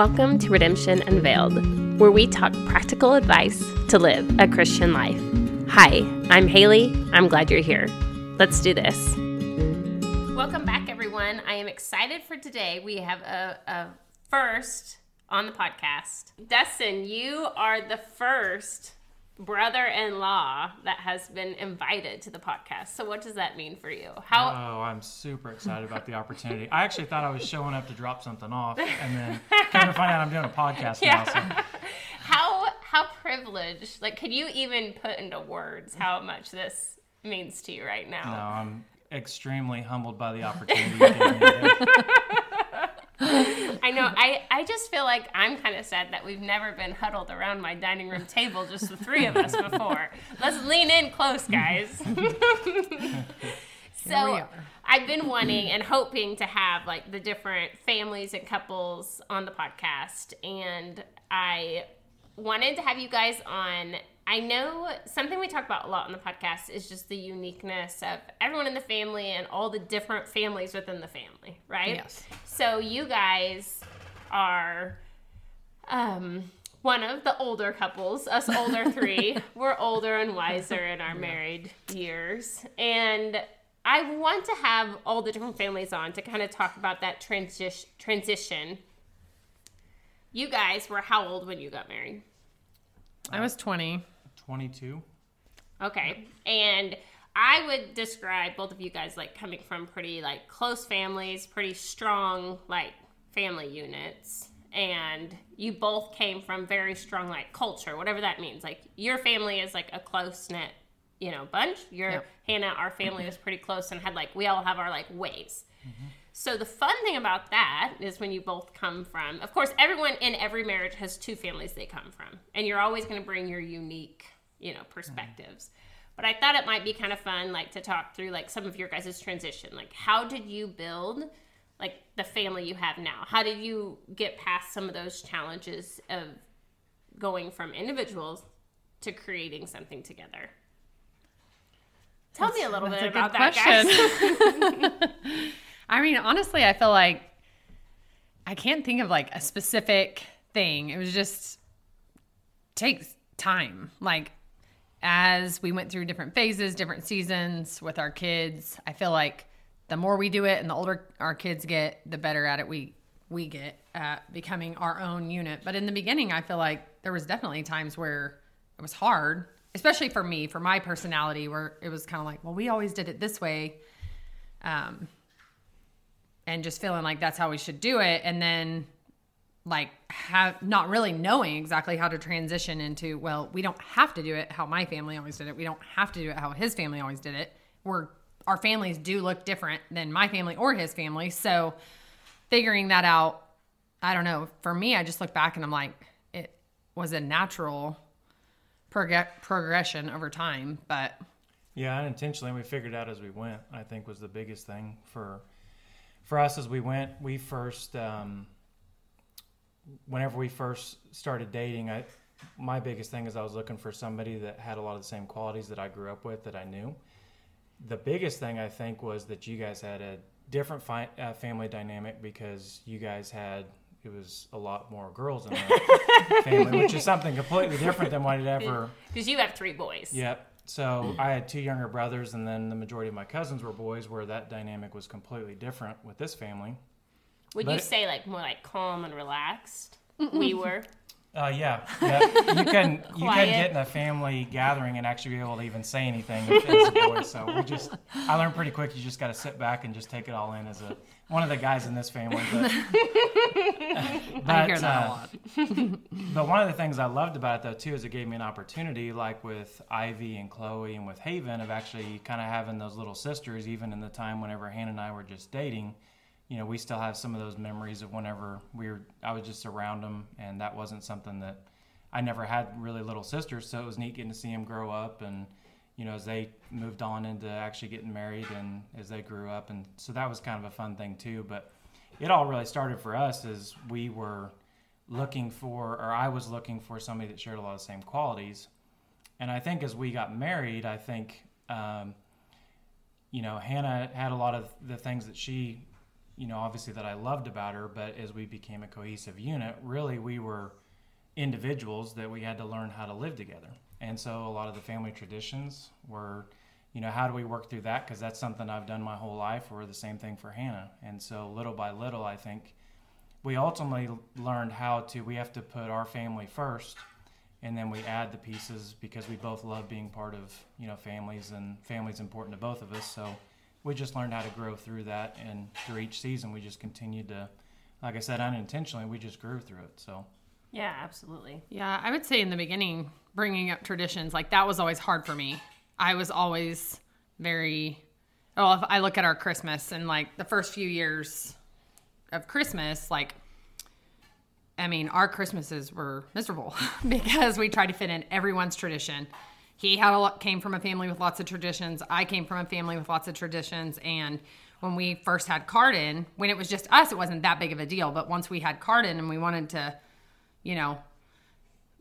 Welcome to Redemption Unveiled, where we talk practical advice to live a Christian life. Hi, I'm Haley. I'm glad you're here. Let's do this. Welcome back, everyone. I am excited for today. We have a, a first on the podcast. Dustin, you are the first brother in law that has been invited to the podcast. So, what does that mean for you? How? Oh, I'm super excited about the opportunity. I actually thought I was showing up to drop something off, and then kind of find out I'm doing a podcast yeah. now. So. How how privileged? Like, could you even put into words how much this means to you right now? No, I'm extremely humbled by the opportunity. I know. I, I just feel like I'm kind of sad that we've never been huddled around my dining room table, just the three of us before. Let's lean in close, guys. so I've been wanting and hoping to have like the different families and couples on the podcast, and I wanted to have you guys on I know something we talk about a lot on the podcast is just the uniqueness of everyone in the family and all the different families within the family, right? Yes. So you guys are um, one of the older couples, us older three. We're older and wiser in our married years. And I want to have all the different families on to kind of talk about that transi- transition. You guys were how old when you got married? I was 20. 22. Okay. And I would describe both of you guys like coming from pretty like close families, pretty strong like family units. And you both came from very strong like culture, whatever that means. Like your family is like a close knit, you know, bunch. Your yep. Hannah, our family was pretty close and had like we all have our like ways. Mm-hmm. So the fun thing about that is when you both come from, of course, everyone in every marriage has two families they come from, and you're always going to bring your unique you know perspectives. Mm-hmm. but i thought it might be kind of fun like to talk through like some of your guys' transition. Like how did you build like the family you have now? How did you get past some of those challenges of going from individuals to creating something together? Tell that's, me a little bit about that guys. i mean honestly i feel like i can't think of like a specific thing. It was just takes time. Like as we went through different phases, different seasons with our kids, I feel like the more we do it and the older our kids get, the better at it we we get at becoming our own unit. But in the beginning, I feel like there was definitely times where it was hard, especially for me, for my personality, where it was kind of like, well, we always did it this way. Um, and just feeling like that's how we should do it. And then like have not really knowing exactly how to transition into well we don't have to do it how my family always did it. We don't have to do it how his family always did it. We're our families do look different than my family or his family. So figuring that out i don't know. For me i just look back and i'm like it was a natural prog- progression over time but yeah unintentionally we figured out as we went i think was the biggest thing for for us as we went. We first um, whenever we first started dating, I my biggest thing is I was looking for somebody that had a lot of the same qualities that I grew up with that I knew. The biggest thing I think was that you guys had a different fi- uh, family dynamic because you guys had it was a lot more girls in the family, which is something completely different than what it ever. Because you have three boys. Yep. So I had two younger brothers, and then the majority of my cousins were boys, where that dynamic was completely different with this family. Would but you say like more like calm and relaxed? we were. Uh, yeah, yeah. You can you can get in a family gathering and actually be able to even say anything as a boy. So we just I learned pretty quick. You just got to sit back and just take it all in as a one of the guys in this family. But, but I hear that uh, a lot. but one of the things I loved about it though too is it gave me an opportunity, like with Ivy and Chloe and with Haven, of actually kind of having those little sisters, even in the time whenever Hannah and I were just dating you know, we still have some of those memories of whenever we were, I was just around them, and that wasn't something that I never had really little sisters, so it was neat getting to see them grow up, and you know, as they moved on into actually getting married, and as they grew up, and so that was kind of a fun thing too. But it all really started for us as we were looking for, or I was looking for somebody that shared a lot of the same qualities, and I think as we got married, I think. Um, you know, Hannah had a lot of the things that she you know, obviously that I loved about her, but as we became a cohesive unit, really we were individuals that we had to learn how to live together. And so a lot of the family traditions were, you know, how do we work through that? Because that's something I've done my whole life, or the same thing for Hannah. And so little by little, I think we ultimately learned how to, we have to put our family first and then we add the pieces because we both love being part of you know families and family's important to both of us so we just learned how to grow through that and through each season we just continued to like i said unintentionally we just grew through it so yeah absolutely Yeah, I would say in the beginning, bringing up traditions, like that was always hard for me. I was always very, oh, if I look at our Christmas and like the first few years of Christmas, like, I mean, our Christmases were miserable because we tried to fit in everyone's tradition. He had a lot, came from a family with lots of traditions. I came from a family with lots of traditions. And when we first had Cardin, when it was just us, it wasn't that big of a deal. But once we had Cardin and we wanted to, you know,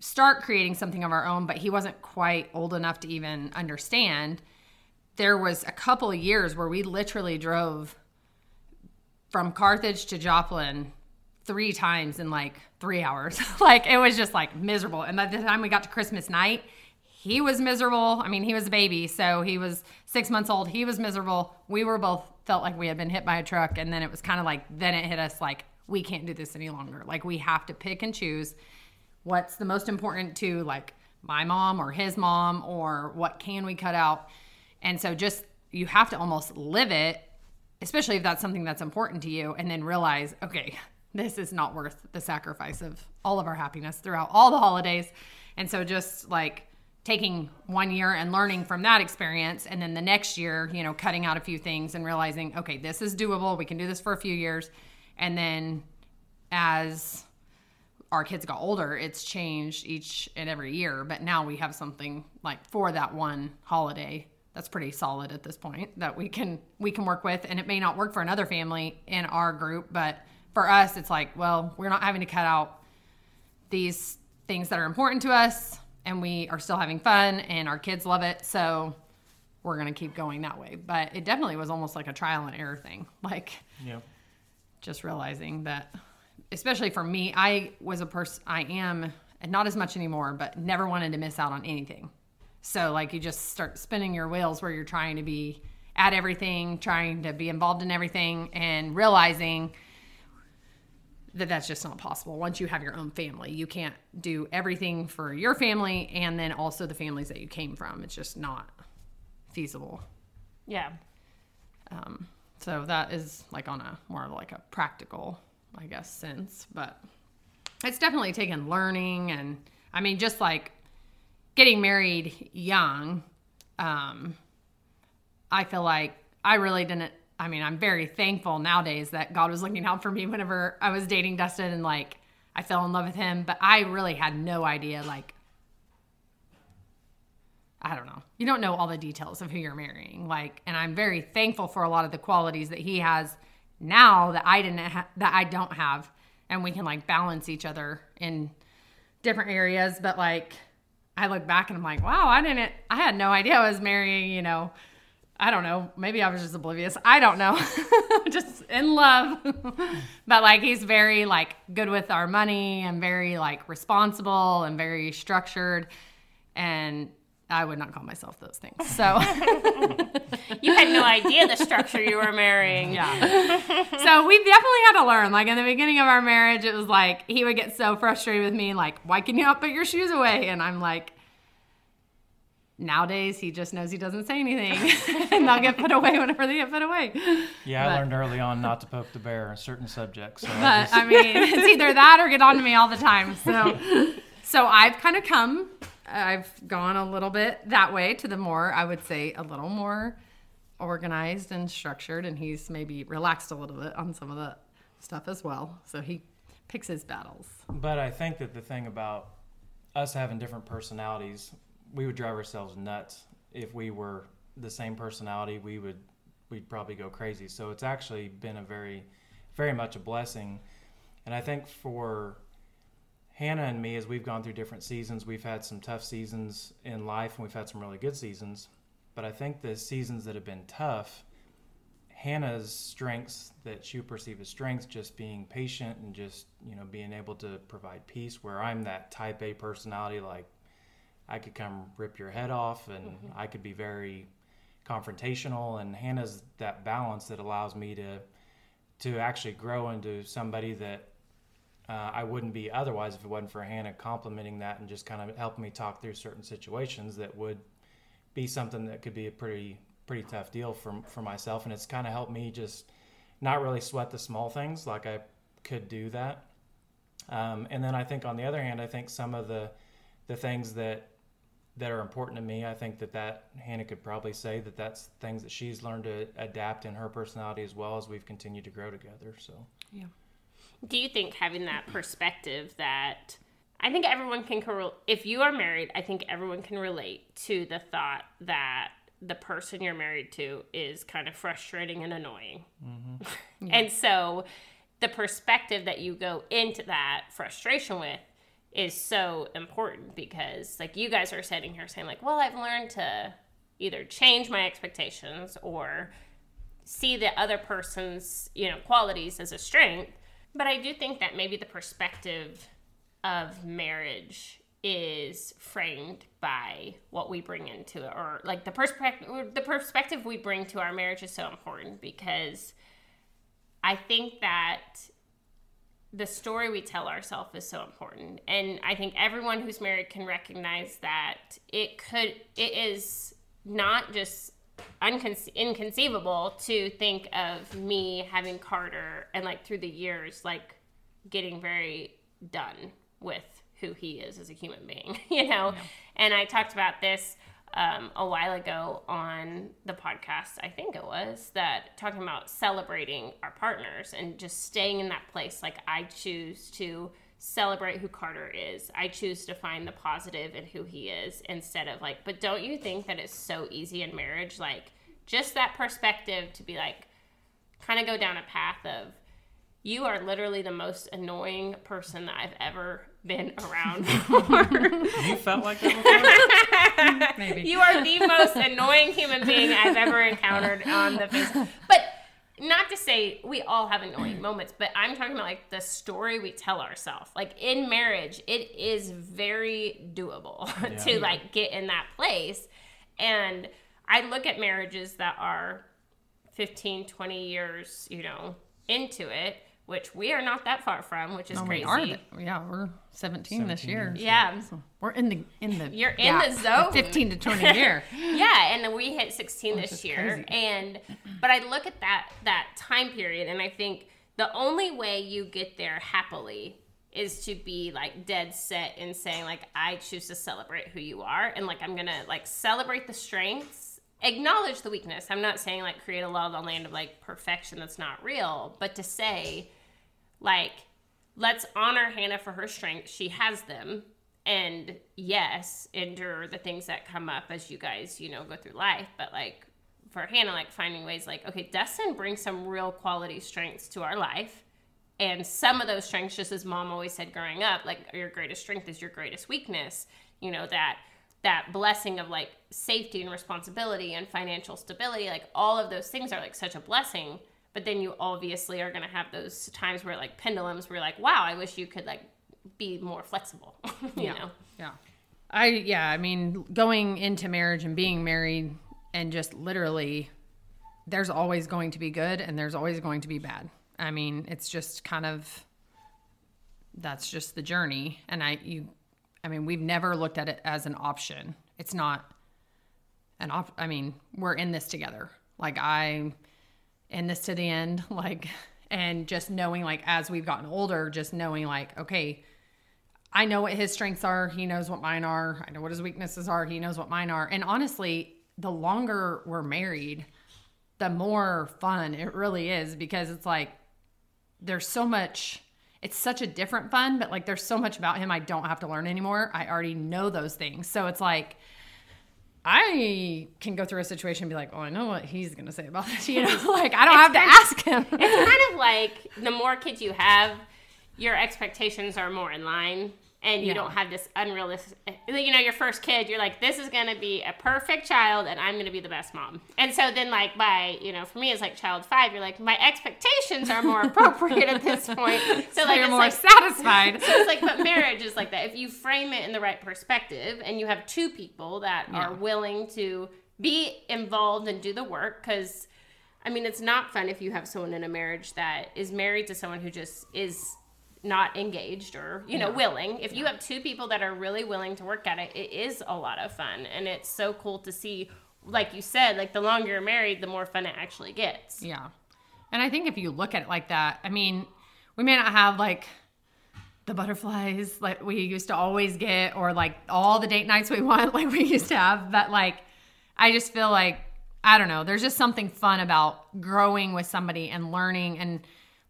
start creating something of our own, but he wasn't quite old enough to even understand. There was a couple of years where we literally drove from Carthage to Joplin three times in like three hours. like it was just like miserable. And by the time we got to Christmas night, he was miserable. I mean, he was a baby, so he was six months old. He was miserable. We were both felt like we had been hit by a truck, and then it was kind of like then it hit us like we can't do this any longer. Like we have to pick and choose what's the most important to like my mom or his mom or what can we cut out. And so just you have to almost live it, especially if that's something that's important to you, and then realize, okay, this is not worth the sacrifice of all of our happiness throughout all the holidays. And so just like taking one year and learning from that experience and then the next year you know cutting out a few things and realizing okay this is doable we can do this for a few years. And then as our kids got older it's changed each and every year but now we have something like for that one holiday that's pretty solid at this point that we can we can work with. And it may not work for another family in our group but for us it's like well we're not having to cut out these things that are important to us and we are still having fun and our kids love it so we're going to keep going that way. But it definitely was almost like a trial and error thing like yeah just realizing that especially for me i was a person i am and not as much anymore but never wanted to miss out on anything. So like you just start spinning your wheels where you're trying to be at everything trying to be involved in everything and realizing that that's just not possible. Once you have your own family you can't do everything for your family and then also the families that you came from. It's just not feasible. Yeah. Um, so that is like on a more of like a practical i guess sense but it's definitely taken learning and i mean just like getting married young um, i feel like i really didn't I mean, I'm very thankful nowadays that God was looking out for me whenever I was dating Dustin and like I fell in love with him, but I really had no idea like I don't know. You don't know all the details of who you're marrying. Like and I'm very thankful for a lot of the qualities that he has now that I didn't ha- that I don't have and we can like balance each other in different areas, but like I look back and I'm like, wow, I didn't I had no idea I was marrying, you know, I don't know. Maybe I was just oblivious. I don't know. just in love. but like he's very like good with our money and very like responsible and very structured and I would not call myself those things. So you had no idea the structure you were marrying. yeah. So we definitely had to learn. Like in the beginning of our marriage, it was like he would get so frustrated with me, like, why can you not put your shoes away? And I'm like, nowadays he just knows he doesn't say anything and they'll get put away whenever they get put away. Yeah, I learned early on not to poke the bear on certain subjects. So I But just- I mean, it's either that or get on to me all the time. So, so I've kind of come, I've gone a little bit that way to the more, I would say, a little more organized and structured. And he's maybe relaxed a little bit on some of the stuff as well. So he picks his battles. But I think that the thing about us having different personalities, we would drive ourselves nuts if we were the same personality. We would we'd probably go crazy. So it's actually been a very very much a blessing. And I think for Hannah and me as we've gone through different seasons, we've had some tough seasons in life and we've had some really good seasons. But I think the seasons that have been tough, Hannah's strengths that she would perceive as strengths, just being patient and just you know being able to provide peace. Where I'm that Type A personality, like I could come rip your head off, and I could be very confrontational. And Hannah's that balance that allows me to to actually grow into somebody that uh, I wouldn't be otherwise if it wasn't for Hannah complimenting that and just kind of helping me talk through certain situations that would be something that could be a pretty pretty tough deal for for myself. And it's kind of helped me just not really sweat the small things like I could do that. Um, and then I think on the other hand, I think some of the the things that that are important to me, I think that that Hannah could probably say that that's things that she's learned to adapt in her personality as well as we've continued to grow together. So Yeah. Do you think having that perspective that I think everyone can correl if you are married, I think everyone can relate to the thought that the person you're married to is kind of frustrating and annoying. Mm-hmm. And so the perspective that you go into that frustration with is so important because like you guys are sitting here saying like, well, I've learned to either change my expectations or see the other person's you know qualities as a strength. But i do think that maybe the perspective of marriage is framed by what we bring into it or like the perspective the perspective we bring to our marriage is so important because i think that the story we tell ourselves is so important. And i think everyone who's married can recognize that it could it is not just unconce- inconceivable to think of me having carter and like through the years like getting very done with who he is as a human being you know? And i talked about this um, a while ago on the podcast, I think it was, that talking about celebrating our partners and just staying in that place. Like, I choose to celebrate who Carter is. I choose to find the positive in who he is instead of like, but don't you think that it's so easy in marriage? Like, just that perspective to be like, kind of go down a path of, you are literally the most annoying person that I've ever been around. you felt like that before? Maybe. You are the most annoying human being I've ever encountered on the face. But not to say we all have annoying mm. moments, but I'm talking about like the story we tell ourselves. Like in marriage, it is very doable to Yeah. like get in that place. And I look at marriages that are 15, 20 years, you know, into it, which we are not that far from, which is No, crazy. we are. th- Yeah, we're 17, this year. years. yeah. We're in the in the You're in the zone. 15 to 20 year. yeah and then we hit 16 Which this year crazy. and but i look at that that time period and i think the only way you get there happily is to be like dead set in saying like i choose to celebrate who you are and like i'm gonna like celebrate the strengths acknowledge the weakness i'm not saying like create a law of the land of like perfection that's not real but to say like let's honor hannah for her strengths she has them. And yes endure the things that come up as you guys you know go through life. But like for hannah like finding ways like okay dustin brings some real quality strengths to our life. And some of those strengths just as mom always said growing up like your greatest strength is your greatest weakness. You know that that blessing of like safety and responsibility and financial stability like all of those things are like such a blessing but then you obviously are going to have those times where like pendulums where like wow i wish you could like be more flexible you Yeah. know Yeah. I yeah, I mean, going into marriage and being married and just literally there's always going to be good and there's always going to be bad. I mean, it's just kind of that's just the journey and I you I mean, we've never looked at it as an option. It's not an op I mean, we're in this together. Like I in this to the end like and just knowing like as we've gotten older just knowing like okay I know what his strengths are. He knows what mine are. I know what his weaknesses are. He knows what mine are. And honestly, the longer we're married, the more fun it really is because it's like there's so much, it's such a different fun, but like there's so much about him I don't have to learn anymore. I already know those things. So it's like, I can go through a situation and be like, oh, I know what he's going to say about this. You know, like I don't have to ask him. it's kind of like the more kids you have your expectations are more in line and you Yeah. don't have this unrealistic you know your first kid you're like this is going to be a perfect child and i'm going to be the best mom and so then like by you know for me it's like child five you're like my expectations are more appropriate at this point so, So like you're it's more like satisfied. so it's like but marriage is like that if you frame it in the right perspective and you have two people that are willing to be involved and do the work because i mean it's not fun if you have someone in a marriage that is married to someone who just is not engaged or you know willing. If you have two people that are really willing to work at it it is a lot of fun. And it's so cool to see like you said like the longer you're married the more fun it actually gets. Yeah. And I think if you look at it like that, I mean, we may not have like the butterflies like we used to always get or like all the date nights we want like we used to have, but like I just feel like I don't know, there's just something fun about growing with somebody and learning and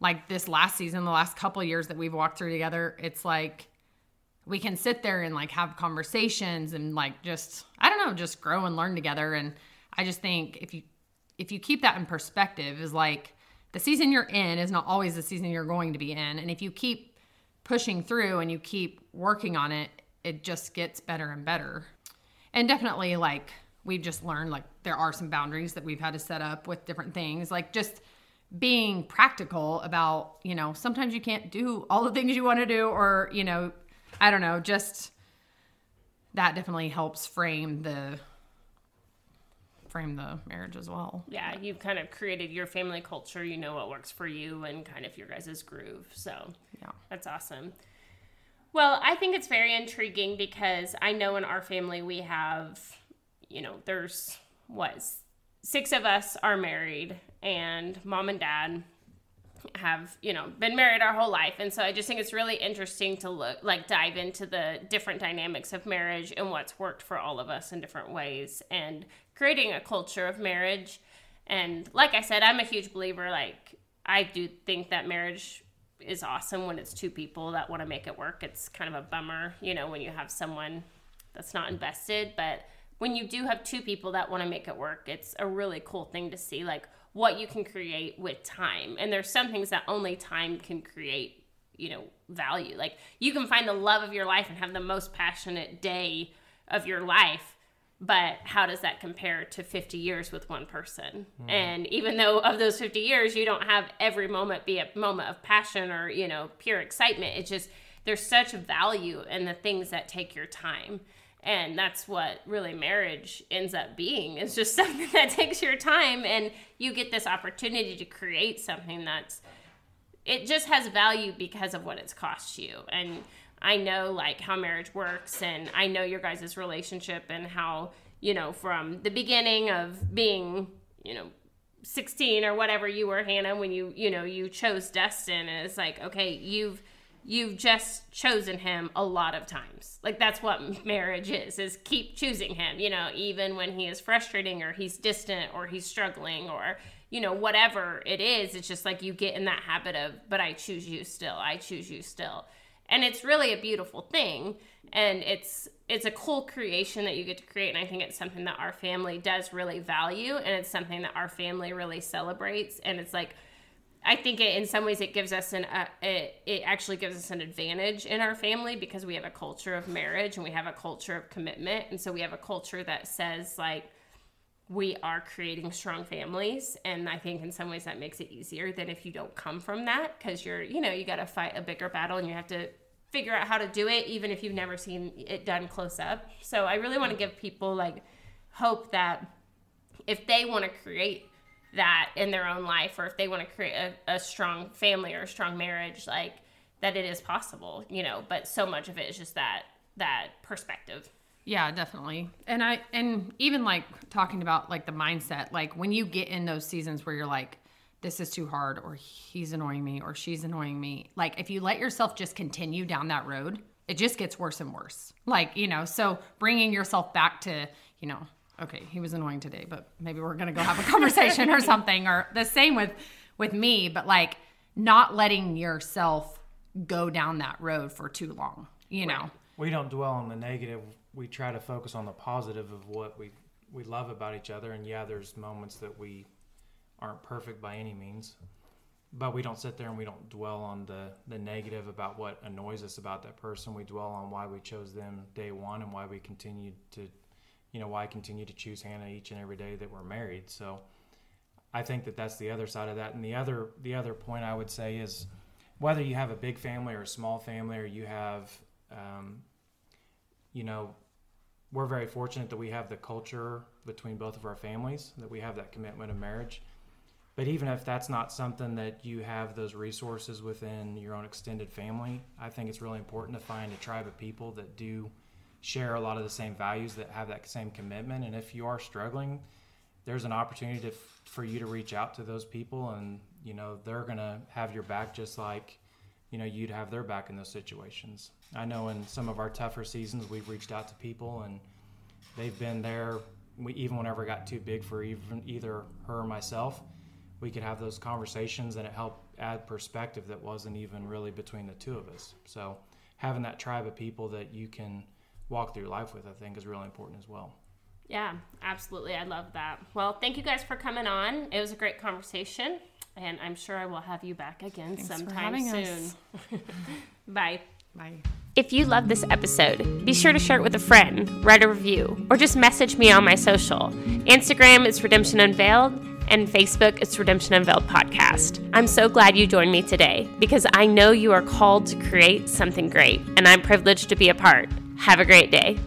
like this last season, the last couple years that we've walked through together, it's like we can sit there and like have conversations and like just I don't know, just grow and learn together. And I just think if you if you keep that in perspective, is like the season you're in is not always the season you're going to be in. And if you keep pushing through and you keep working on it, it just gets better and better. And definitely like we've just learned like there are some boundaries that we've had to set up with different things. Like just being practical about, you know, sometimes you can't do all the things you want to do or, you know, I don't know, just that definitely helps frame the frame the marriage as well. yeah, you've kind of created your family culture. You know what works for you and kind of your guys' groove. So Yeah. that's awesome. Well, I think it's very intriguing because I know in our family we have, you know, there's what six of us are married, and mom and dad have you know been married our whole life. And so i just think it's really interesting to look like dive into the different dynamics of marriage and what's worked for all of us in different ways and creating a culture of marriage. And like i said i'm a huge believer like i do think that marriage is awesome when it's two people that want to make it work. It's kind of a bummer you know when you have someone that's not invested but when you do have two people that want to make it work it's a really cool thing to see like what you can create with time. And there's some things that only time can create you know value. Like you can find the love of your life and have the most passionate day of your life but how does that compare to 50 years with one person? Hmm. And even though of those 50 years you don't have every moment be a moment of passion or you know pure excitement. It's just there's such value in the things that take your time and that's what really marriage ends up being it's just something that takes your time and you get this opportunity to create something that's it just has value because of what it's cost you. And i know like how marriage works and i know your guys' relationship and how you know from the beginning of being you know 16 or whatever you were hannah when you you know you chose dustin and it's like okay you've you've just chosen him a lot of times. Like that's what marriage is is keep choosing him you know even when he is frustrating or he's distant or he's struggling or you know whatever it is it's just like you get in that habit of but i choose you still i choose you still. And it's really a beautiful thing and it's it's a cool creation that you get to create and i think it's something that our family does really value and it's something that our family really celebrates and it's like I think it, in some ways it gives us an uh, it, it actually gives us an advantage in our family because we have a culture of marriage and we have a culture of commitment and so we have a culture that says like we are creating strong families and I think in some ways that makes it easier than if you don't come from that because you're you know you got to fight a bigger battle and you have to figure out how to do it even if you've never seen it done close up. So I really want to give people like hope that if they want to create that in their own life or if they want to create a, a strong family or a strong marriage like that it is possible you know but so much of it is just that that perspective Yeah, definitely. And I and even like talking about like the mindset, like when you get in those seasons where you're like this is too hard or he's annoying me or she's annoying me. Like if you let yourself just continue down that road, it just gets worse and worse. Like, you know, so bringing yourself back to, you know, okay, he was annoying today, but maybe we're going to go have a conversation or something or the same with with me, but like not letting yourself go down that road for too long, you know. we don't dwell on the negative. We try to focus on the positive of what we we love about each other. And yeah, there's moments that we aren't perfect by any means. but we don't sit there and we don't dwell on the the negative about what annoys us about that person. We dwell on why we chose them day one and why we continue to, you know, why I continue to choose Hannah each and every day that we're married. So, I think that that's the other side of that. And the other the other point I would say is whether you have a big family or a small family, or you have, um, you know, we're very fortunate that we have the culture between both of our families that we have that commitment of marriage but even if that's not something that you have those resources within your own extended family, I think it's really important to find a tribe of people that do share a lot of the same values that have that same commitment. And if you are struggling, there's an opportunity to, for you to reach out to those people and you know they're to have your back just like you know you'd have their back in those situations i know in some of our tougher seasons we've reached out to people and they've been there we, even whenever it got too big for even either her or myself we could have those conversations and it helped add perspective that wasn't even really between the two of us. So having that tribe of people that you can walk through life with, I think, is really important as well. Yeah, absolutely. I love that. Well, thank you guys for coming on. It was a great conversation, and I'm sure I will have you back again Thanks sometime soon. Bye. Bye. If you love this episode, be sure to share it with a friend, write a review, or just message me on my social. Instagram is Redemption Unveiled, and Facebook, is Redemption Unveiled Podcast. I'm so glad you joined me today because I know you are called to create something great, and I'm privileged to be a part. Have a great day.